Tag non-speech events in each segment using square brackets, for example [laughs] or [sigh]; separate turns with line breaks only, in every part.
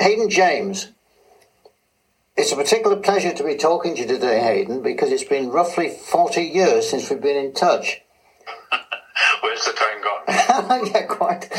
Haydn James. It's a particular pleasure to be talking to you today, Haydn, because it's been roughly 40 years since we've been in touch. [laughs]
Where's the time gone? [laughs]
yeah, quite.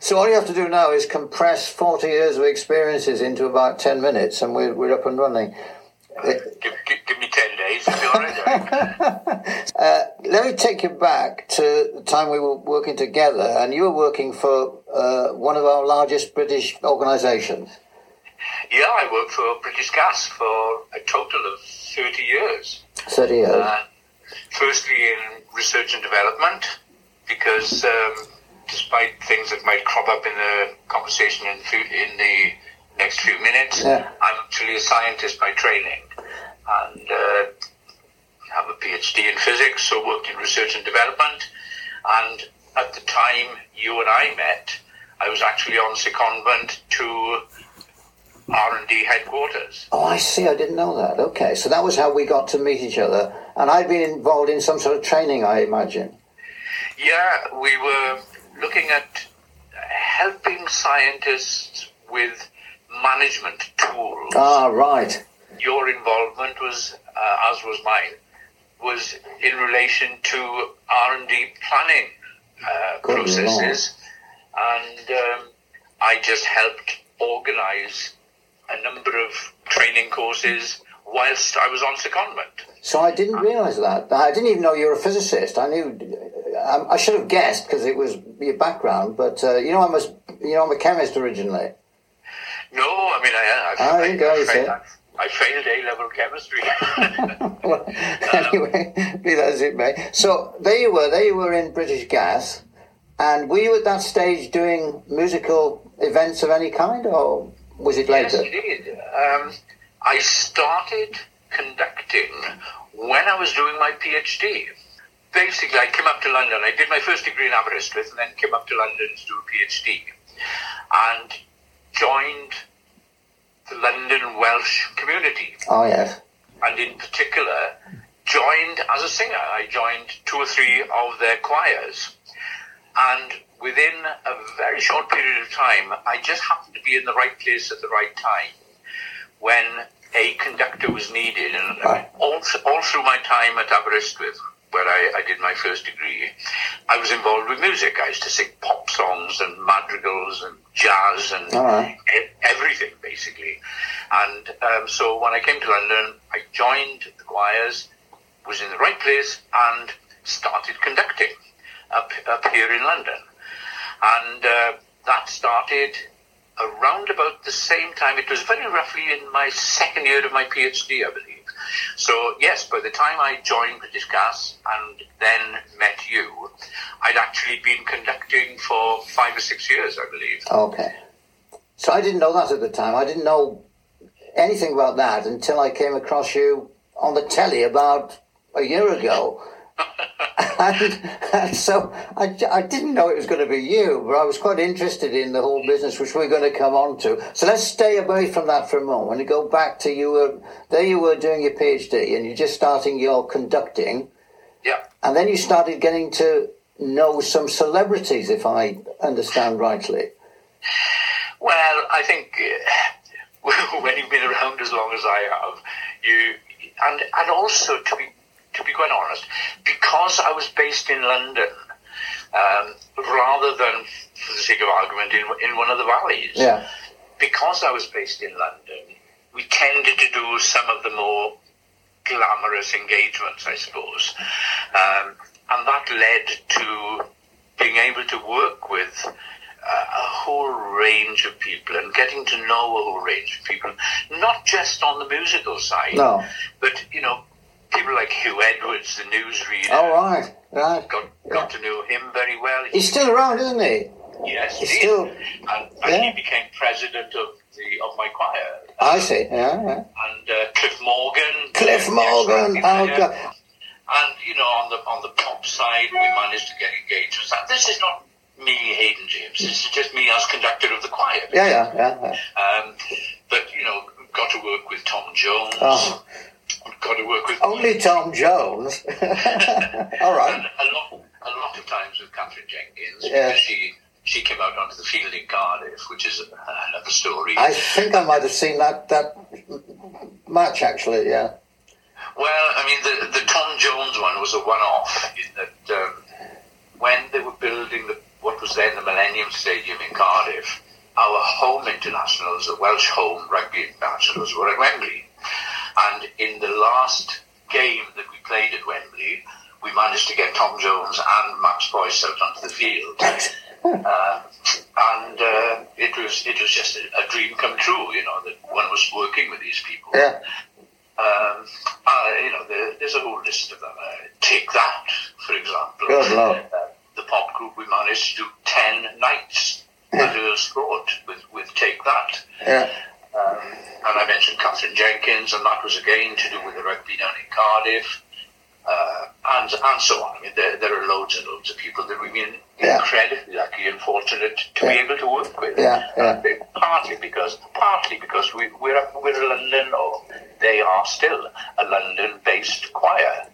So all you have to do now is compress 40 years of experiences into about 10 minutes and we're, we're up and running.
give, give, give, me 10 days, be all right. [laughs]
uh, let me take you back to the time we were working together and you were working for uh, one of our largest British organisations.
Yeah, I worked for British Gas for a total of 30 years.
30 years. Uh,
firstly in research and development, because um, despite things that might crop up in the conversation in, in the next few minutes, yeah. I'm actually a scientist by training and uh, have a PhD in physics, so worked in research and development. And at the time you and I met, I was actually on secondment to R&D headquarters.
Oh, I see. I didn't know that. Okay, so that was how we got to meet each other. And I'd been involved in some sort of training, I imagine.
Yeah, we were looking at helping scientists with management tools.
Ah, right.
Your involvement was, uh, as was mine, was in relation to R&D planning uh, processes. And um, I just helped organize a number of training courses whilst I was on secondment.
So I didn't realise that. I didn't even know you were a physicist. I knew. I, should have guessed because it was your background. But uh, you know, I'm a you know I'm a chemist originally.
No, I mean I. I,
oh, I,
I, failed, I failed A level chemistry. [laughs]
well, anyway, be that as it may. So there you were. There you were in British Gas, and were you at that stage doing musical events of any kind, or was it later?
Yes, indeed. Um, I started conducting when I was doing my PhD. Basically, I came up to London. I did my first degree in Aberystwyth and then came up to London to do a PhD and joined the London Welsh community.
Oh, yes.
And in particular, joined as a singer. I joined two or three of their choirs. And within a very short period of time, I just happened to be in the right place at the right time when a conductor was needed. And ah. all, all through my time at Aberystwyth, where I, I, did my first degree, I was involved with music. I used to sing pop songs and madrigals and jazz and right. everything, basically. And um, so when I came to London, I joined the choirs, was in the right place, and started conducting up, up here in London. And uh, that started around about the same time. It was very roughly in my second year of my PhD, I believe. So, yes, by the time I joined British Gas and then met you, I'd actually been conducting for five or six years, I believe.
Okay. So I didn't know that at the time. I didn't know anything about that until I came across you on the telly about a year ago. [laughs] and, and, so I, I didn't know it was going to be you, but I was quite interested in the whole business, which we're going to come on to. So let's stay away from that for a moment and go back to you were there. You were doing your PhD, and you're just starting your conducting.
Yeah.
And then you started getting to know some celebrities, if I understand rightly.
Well, I think uh, [laughs] when you've been around as long as I have, you and and also to be to be quite honest, because I was based in London, um, rather than, for the sake of argument, in, in one of the valleys.
Yeah.
Because I was based in London, we tended to do some of the more glamorous engagements, I suppose. Um, and that led to being able to work with uh, a whole range of people and getting to know a whole range of people, not just on the musical side,
no.
but, you know, people like Huw Edwards, the newsreader.
Oh, right, right.
Got, got yeah. to know him very well.
He's still around, isn't he?
Yes,
he's still.
And, and yeah. he became president of the of my choir.
I see. Yeah,
yeah. And uh, Cliff Morgan.
Cliff Morgan. Oh God.
And you know, on the on the pop side, we managed to get engaged with that. This is not me, Haydn James. This is just me as conductor of the choir.
Yeah, yeah, yeah. yeah.
Um, but you know, got to work with Tom Jones.
Oh
got to work with.
Only Tom Jones. [laughs] All right.
And a lot, a lot of times with Katherine Jenkins
yeah.
she she came out onto the field in Cardiff, which is another story.
I think I might have seen that that match actually. Yeah.
Well, I mean, the the Tom Jones one was a one-off in that um, when they were building the what was then the Millennium Stadium in Cardiff, our home internationals, the Welsh home rugby internationals, were at Wembley, and in the last game that we played at Wembley, we managed to get Tom Jones and Max Boyce out onto the field. Uh, and uh, it was it was just a, a, dream come true, you know, that one was working with these people.
Yeah.
Um, uh, you know, there, there's a whole list of them. Uh, Take That, for example.
Good Lord.
Uh, the pop group, we managed to do 10 nights yeah. at Earl's Court with, with Take That.
Yeah.
Um, and I mentioned Katherine Jenkins, and that was again to do with the rugby down in Cardiff uh, and and so on. I mean, there, there are loads and loads of people that we've been yeah. incredibly lucky and fortunate to yeah. be able to work with.
Yeah, yeah.
partly because partly because we, we're we're a London or they are still a London-based choir,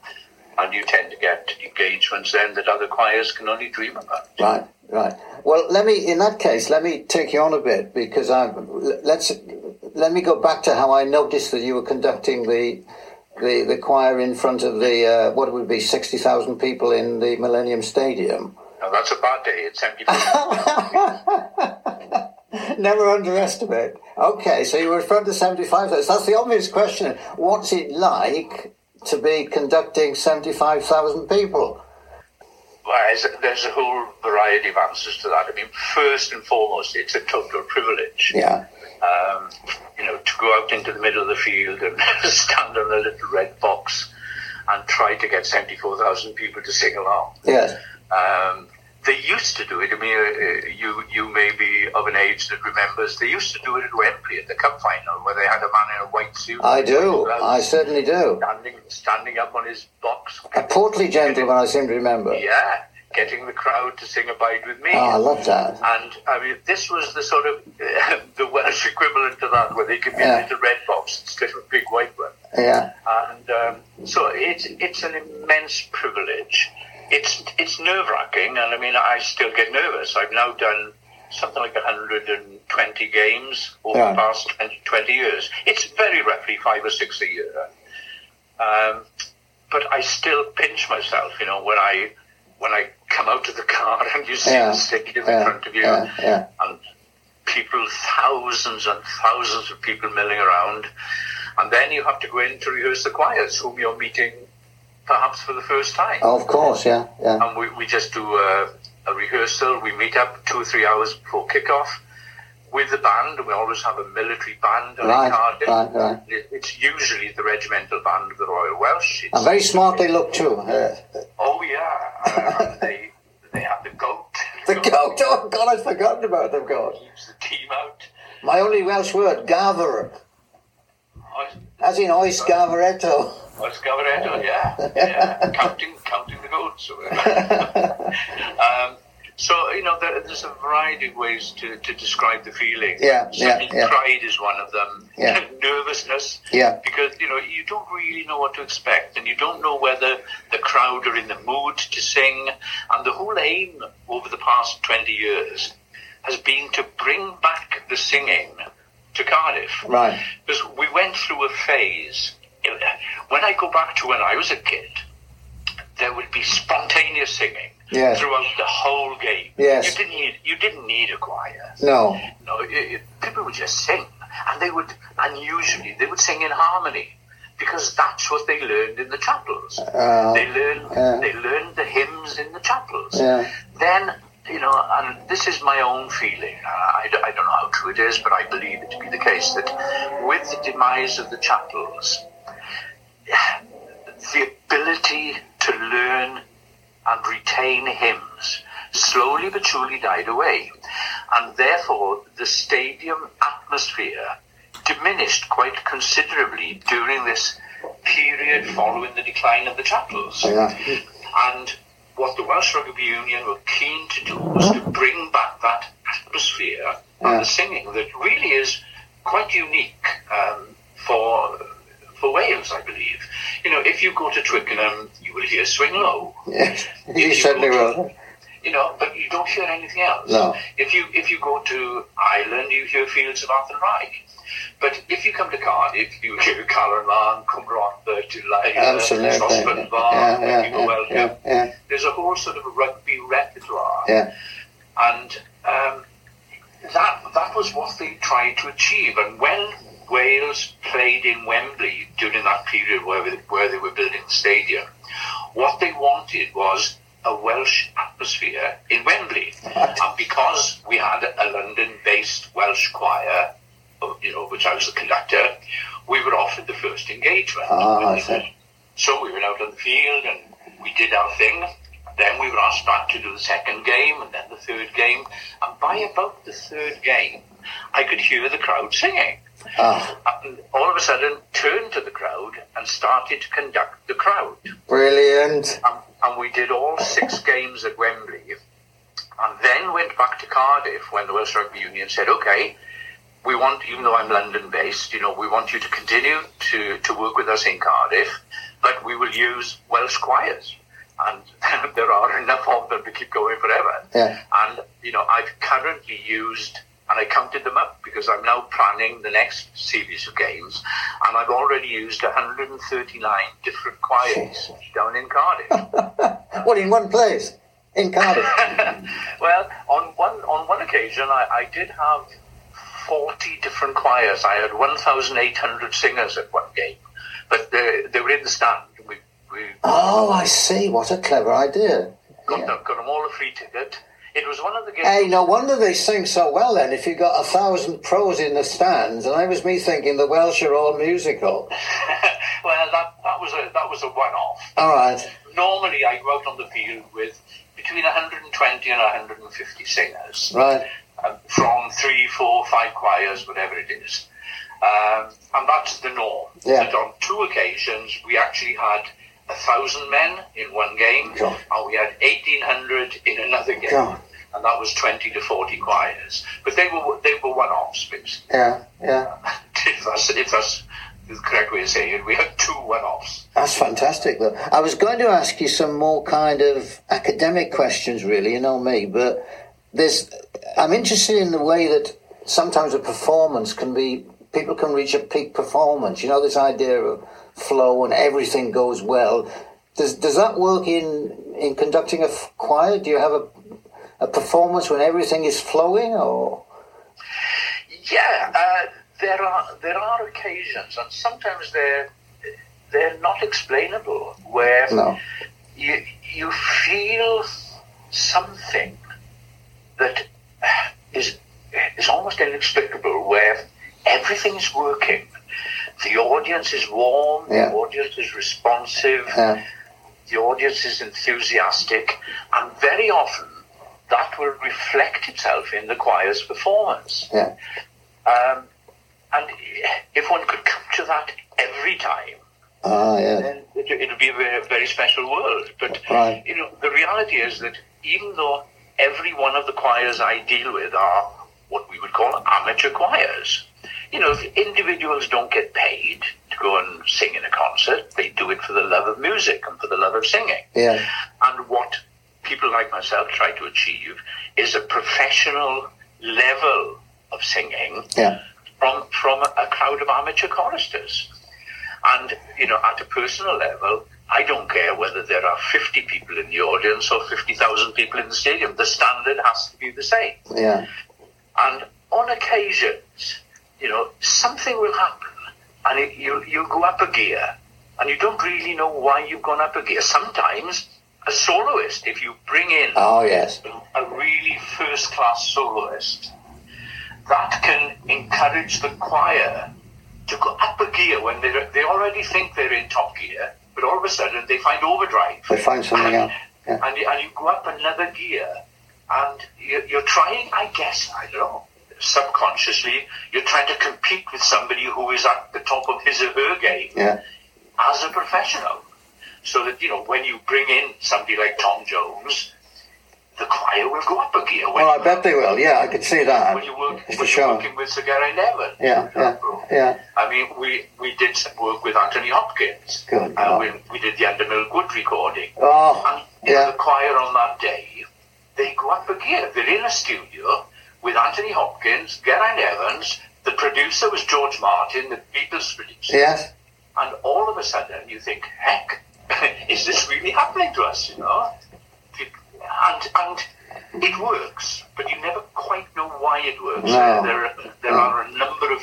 and you tend to get engagements then that other choirs can only dream about.
Right, right. Well, let me in that case let me take you on a bit because I let's let me go back to how I noticed that you were conducting the the, the choir in front of the, uh, what would be 60,000 people in the Millennium Stadium.
No, that's a bad day. It's empty. [laughs]
Never underestimate. Okay, so you were in front of 75,000. That's the obvious question. What's it like to be conducting 75,000 people?
Well, there's a whole variety of answers to that. I mean, first and foremost, it's a total privilege.
Yeah.
Um, you know, to go out into the middle of the field and [laughs] stand on a little red box and try to get 74,000 people to sing along.
Yes.
Um, they used to do it. I mean, uh, you you may be of an age that remembers. They used to do it at Wembley at the Cup final, where they had a man in a white suit.
I do. I certainly do.
Standing standing up on his box.
A portly gentleman, I seem to remember.
Yeah, getting the crowd to sing "Abide with Me."
Oh, I love that.
And I mean, this was the sort of uh, [laughs] the Welsh equivalent to that, where they could be yeah. a little red box instead of a big white one.
Yeah.
And um, so it's it's an immense privilege. It's it's nerve wracking, and I mean, I still get nervous. I've now done something like 120 games over yeah. the past 20, 20, years. It's very roughly five or six a year. Um, but I still pinch myself, you know, when I when I come out of the car [laughs] and you see yeah. the stadium yeah. in front of you,
yeah.
and people, thousands and thousands of people milling around, and then you have to go in to rehearse the choirs whom you're meeting perhaps for the first time.
Oh, of course, yeah, yeah.
And we, we just do a, a rehearsal. We meet up two or three hours before kickoff with the band, we always have a military band
right, Cardiff. Right, right.
It's usually the regimental band of the Royal Welsh.
and very smart they look too.
Uh, oh yeah, uh, [laughs] they they have the goat. [laughs]
The goat. Oh God, I'd forgotten about the goat.
Keeps the team out.
My only Welsh word, gafr. As in oes gafr eto.
Oes gafr eto, yeah, [laughs] yeah. counting, counting the goats. um, so, you know, there, there's a variety of ways to, to describe the feeling.
Yeah, yeah, yeah.
Pride is one of them.
Yeah. [laughs]
Nervousness.
Yeah.
Because, you know, you don't really know what to expect and you don't know whether the crowd are in the mood to sing. And the whole aim over the past 20 years has been to bring back the singing to Cardiff.
Right.
Because we went through a phase. When I go back to when I was a kid, there would be spontaneous singing
yes.
throughout the whole game.
Yes.
You didn't need you didn't need a choir.
No.
No, it, it, people would just sing, and they would, and usually they would sing in harmony because that's what they learned in the chapels.
Uh,
they learned uh, they learned the hymns in the chapels.
Yeah.
Then you know, and this is my own feeling. I, I don't know how true it is, but I believe it to be the case that with the demise of the chapels, the ability to learn and retain hymns slowly but surely died away. And therefore, the stadium atmosphere diminished quite considerably during this period following the decline of the chapels.
Yeah.
And what the Welsh Rugby Union were keen to do was to bring back that atmosphere yeah. and the singing that really is quite unique um, for for Wales, I believe. You know, if you go to Twickenham, you will hear Swing Low.
Yes, [laughs] you certainly will.
You know, but you don't hear anything else.
No.
If you if you go to Ireland, you hear Fields of Athenry. But if you come to Cardiff, you hear Calon Lân, Cumbrother, Delilah,
Absolutely. Yeah, yeah, yeah,
welcome.
yeah, yeah,
There's a whole sort of rugby repertoire.
yeah.
And um, that that was what they tried to achieve. And when Wales played in Wembley during that period where, where they were building the stadium, what they wanted was a Welsh atmosphere in Wembley. And because we had a London-based Welsh choir, uh, you know, which I was the conductor, we were offered the first engagement.
Ah, I see.
So we went out on the field and we did our thing. Then we were asked back to do the second game and then the third game. And by about the third game, I could hear the crowd singing.
Ah,
And all of a sudden, turned to the crowd and started to conduct the crowd.
brilliant.
And, and we did all six [laughs] games at Wembley. And then went back to Cardiff when the Welsh Rugby Union said, okay, we want, even though I'm London based, you know, we want you to continue to, to work with us in Cardiff, but we will use Welsh choirs. And [laughs] there are enough of them to keep going forever.
Yeah.
And, you know, I've currently used, and I counted them up because I'm now planning the next series of games, and I've already used 139 different choirs down in Cardiff. [laughs]
What in one place in Cardiff? [laughs]
well, on one on one occasion, I, I did have 40 different choirs. I had 1,800 singers at one game, but they, they were in the stand. We, we
Oh, I see. What a clever idea.
got,
Yeah.
them, got them all a free ticket. It was one of the games.
Hey, no wonder they sing so well then. If you got a thousand pros in the stands, and I was me thinking the Welsh are all musical. [laughs]
well, that, that was a that was a one-off.
All right.
Normally, I go out on the field with between 120 and 150 singers.
Right.
um, from three, four, five choirs, whatever it is. Um, and that's the norm.
Yeah.
But on two occasions, we actually had a thousand men in one game,
God.
and oh, we had 1,800 in another game.
God.
And that was 20 to 40 choirs. But they were they were one-offs, basically.
Yeah, yeah. [laughs]
if, that's, if that's the correct way of saying it, we had two one-offs.
That's fantastic, though. I was going to ask you some more kind of academic questions, really. You know me, but there's. I'm interested in the way that sometimes a performance can be. People can reach a peak performance. You know, this idea of flow and everything goes well. Does does that work in in conducting a f- choir? Do you have a a performance when everything is flowing, or
Yeah, uh, there are there are occasions, and sometimes they're they're not explainable, where
no?
you you feel something that is is almost inexplicable, where everything's working. The audience is warm.
Yeah.
The audience is responsive.
Yeah.
The audience is enthusiastic, and very often that will reflect itself in the choir's performance.
Yeah.
Um, and if one could capture that every time,
Ah, yeah.
then it, would be a very, very special world. But
Right.
you know, the reality is that even though every one of the choirs I deal with are what we would call amateur choirs, you know, if individuals don't get paid to go and sing in a concert, they do it for the love of music and for the love of singing.
Yeah.
And what people like myself try to achieve is a professional level of singing
Yeah.
from from a crowd of amateur choristers. And you know, at a personal level, I don't care whether there are 50 people in the audience or 50,000 people in the stadium. The standard has to be the same.
Yeah.
And on occasions, you know, something will happen, and it, you you go up a gear, and you don't really know why you've gone up a gear. Sometimes a soloist, if you bring in
Oh, yes.
a really first class soloist, that can encourage the choir to go up a gear when they they already think they're in top gear, but all of a sudden they find overdrive.
They find something
and,
out. Yeah.
and, you, and you go up another gear, and you're, you're trying, I guess, I don't know, subconsciously, you're trying to compete with somebody who is at the top of his or her game
Yeah.
as a professional. So that, you know, when you bring in somebody like Tom Jones, the choir will go up a gear.
Well, I bet they will. Yeah, I could see that.
when you work
It's
when you're working with Sir Geraint Evans.
Yeah, yeah, yeah.
I mean, we, we did some work with Anthony Hopkins.
Good
And
God.
we, we did the Under Milk Wood recording.
Oh,
And you know,
yeah.
the choir on that day they go up a gear. They're in a studio with Anthony Hopkins, Geraint Evans, the producer was George Martin, the Beatles producer.
Yes.
And all of a sudden you think, heck, [laughs] is this really happening to us, you know? And, and it works, but you never quite know why it works.
No.
There, there are a number of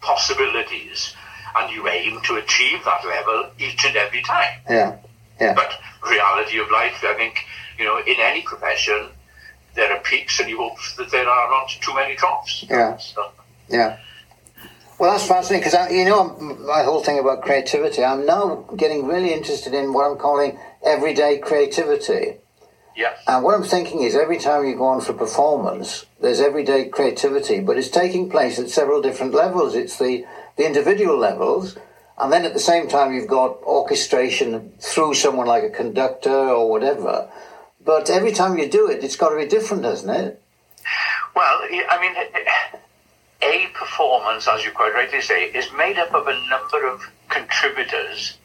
possibilities, and you aim to achieve that level each and every time.
Yeah. Yeah.
But reality of life, I think, you know, in any profession, there are peaks, and you hope that there are not too many troughs.
Yeah.
So,
Yeah. Well, that's fascinating because you know my whole thing about creativity. I'm now getting really interested in what I'm calling everyday creativity.
yeah.
And what I'm thinking is every time you go on for performance, there's everyday creativity, but it's taking place at several different levels. It's the, the individual levels, and then at the same time you've got orchestration through someone like a conductor or whatever. But every time you do it, it's got to be different, hasn't it?
Well, I mean, a performance, as you quite rightly say, is made up of a number of contributors,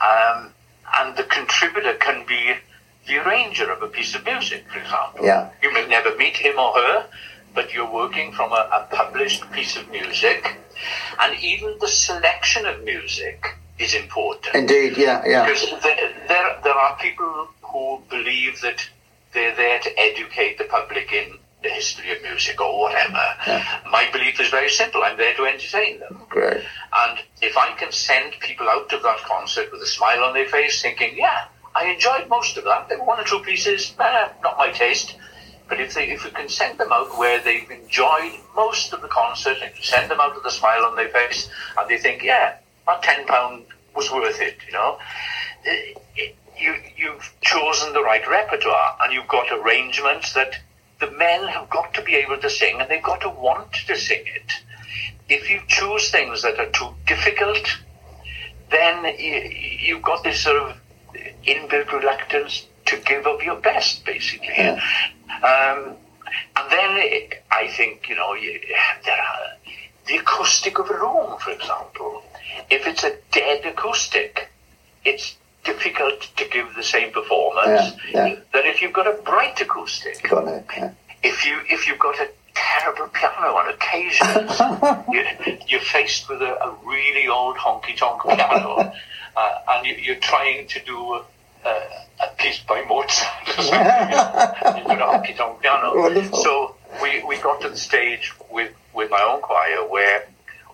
um, and the contributor can be the arranger of a piece of music, for example.
Yeah.
You may never meet him or her, but you're working from a, a published piece of music, and even the selection of music is important.
Indeed, yeah, yeah.
Because there, there, there are people who believe that they're there to educate the public in the history of music or whatever. My belief is very simple. I'm there to entertain them.
Great.
And if I can send people out of that concert with a smile on their face thinking, yeah, I enjoyed most of that. There were one or two pieces, eh, not my taste. But if they, if we can send them out where they've enjoyed most of the concert and send them out with a smile on their face and they think, yeah, that ten pound was worth it, you know, eh, eh, you you've chosen the right repertoire and you've got arrangements that the men have got to be able to sing and they've got to want to sing it. If you choose things that are too difficult, then you, you've got this sort of inbuilt reluctance to give of your best, basically.
Yeah.
Um, and then I think, you know, there are the acoustic of a room, for example. If it's a dead acoustic, it's difficult to give the same performance
Yeah, yeah.
than if you've got a bright acoustic.
Got it. Yeah.
If you if you've got a terrible piano on occasions, [laughs] you, you're faced with a, a really old honky tonk piano, [laughs] uh, and you, you're trying to do a, a, a piece by Mozart or something. [laughs] You've got a honky tonk piano.
Wonderful.
So we, we got to the stage with, with my own choir where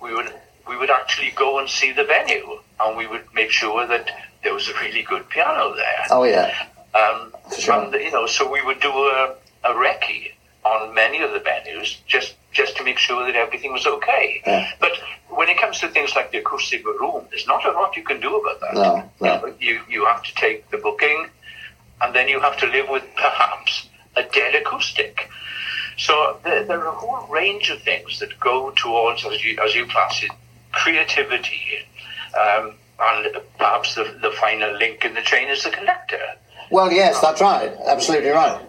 we would we would actually go and see the venue, and we would make sure that there was a really good piano there.
Oh yeah.
Um,
sure.
and, you know, so we would do a, a recce on many of the venues just just to make sure that everything was okay.
Yeah.
But when it comes to things like the acoustic room, there's not a lot you can do about that.
No, no.
You you have to take the booking, and then you have to live with perhaps a dead acoustic. So there, there are a whole range of things that go towards, as you as you class it, creativity. Um, and perhaps the, the final link in the chain is the conductor
Well, yes, that's right. Absolutely right.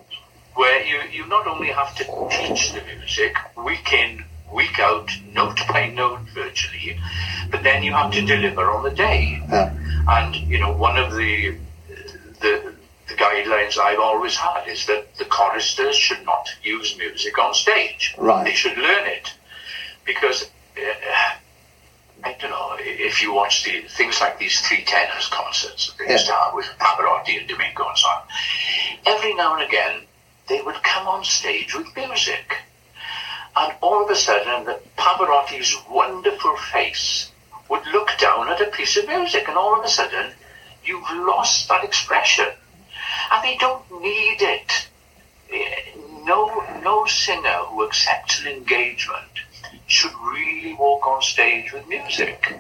where you, you not only have to teach the music week in, week out, note by note virtually, but then you have to deliver on the day.
Yeah.
And, you know, one of the, the, the guidelines I've always had is that the choristers should not use music on stage.
Right.
They should learn it. Because, uh, I don't know, if you watch the things like these three tenors concerts that they used to have with Pavarotti and Domingo and so on, every now and again they would come on stage with music. And all of a sudden, Pavarotti's wonderful face would look down at a piece of music, and all of a sudden, you've lost that expression. And they don't need it. Eh, No, no singer who accepts an engagement should really walk on stage with music.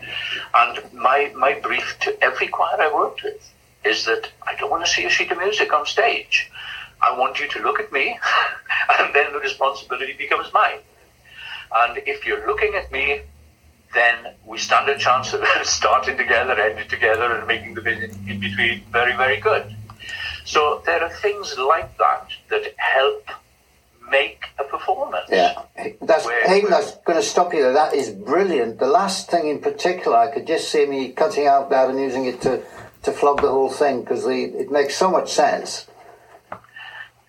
And my, my brief to every choir I worked with is that I don't want to see a sheet of music on stage. I want you to look at me, [laughs] and then the responsibility becomes mine. And if you're looking at me, then we stand a chance of [laughs] starting together, ending together, and making the bit in, in between very, very good. So there are things like that that help make a performance.
Yeah, that's
Where-
Haydn. Going to stop you there. That is brilliant. The last thing in particular, I could just see me cutting out that and using it to to flog the whole thing because it makes so much sense.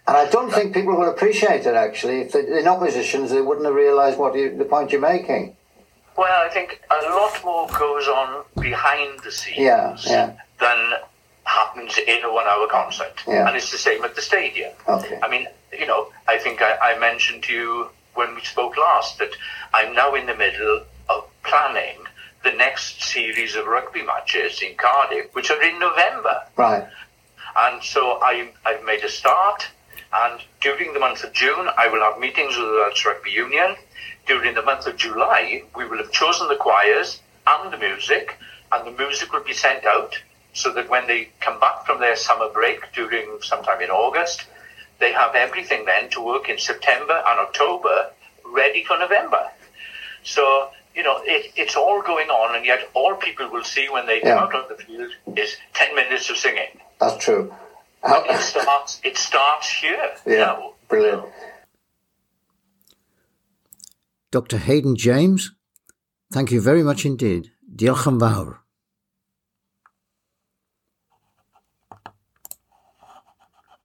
And I don't think people will appreciate it, actually. If they're not musicians, they wouldn't have realised what you, the point you're making.
Well, I think a lot more goes on behind the scenes
Yeah, yeah.
than happens in a one hour concert.
Yeah.
And it's the same at the stadium.
Okay.
I mean, you know, I think I, I mentioned to you when we spoke last that I'm now in the middle of planning the next series of rugby matches in Cardiff, which are in November.
Right.
And so I, I've made a start. And during the month of June, I will have meetings with the Welsh Rugby Union. During the month of July, we will have chosen the choirs and the music, and the music will be sent out so that when they come back from their summer break during sometime in August, they have everything then to work in September and October ready for November. So, you know, it, it's all going on, and yet all people will see when they come out on the field is 10 minutes of singing.
That's true. How,
It starts. It starts here.
Yeah,
now.
brilliant.
Dr. Haydn James, thank you very much indeed. Diolch yn fawr.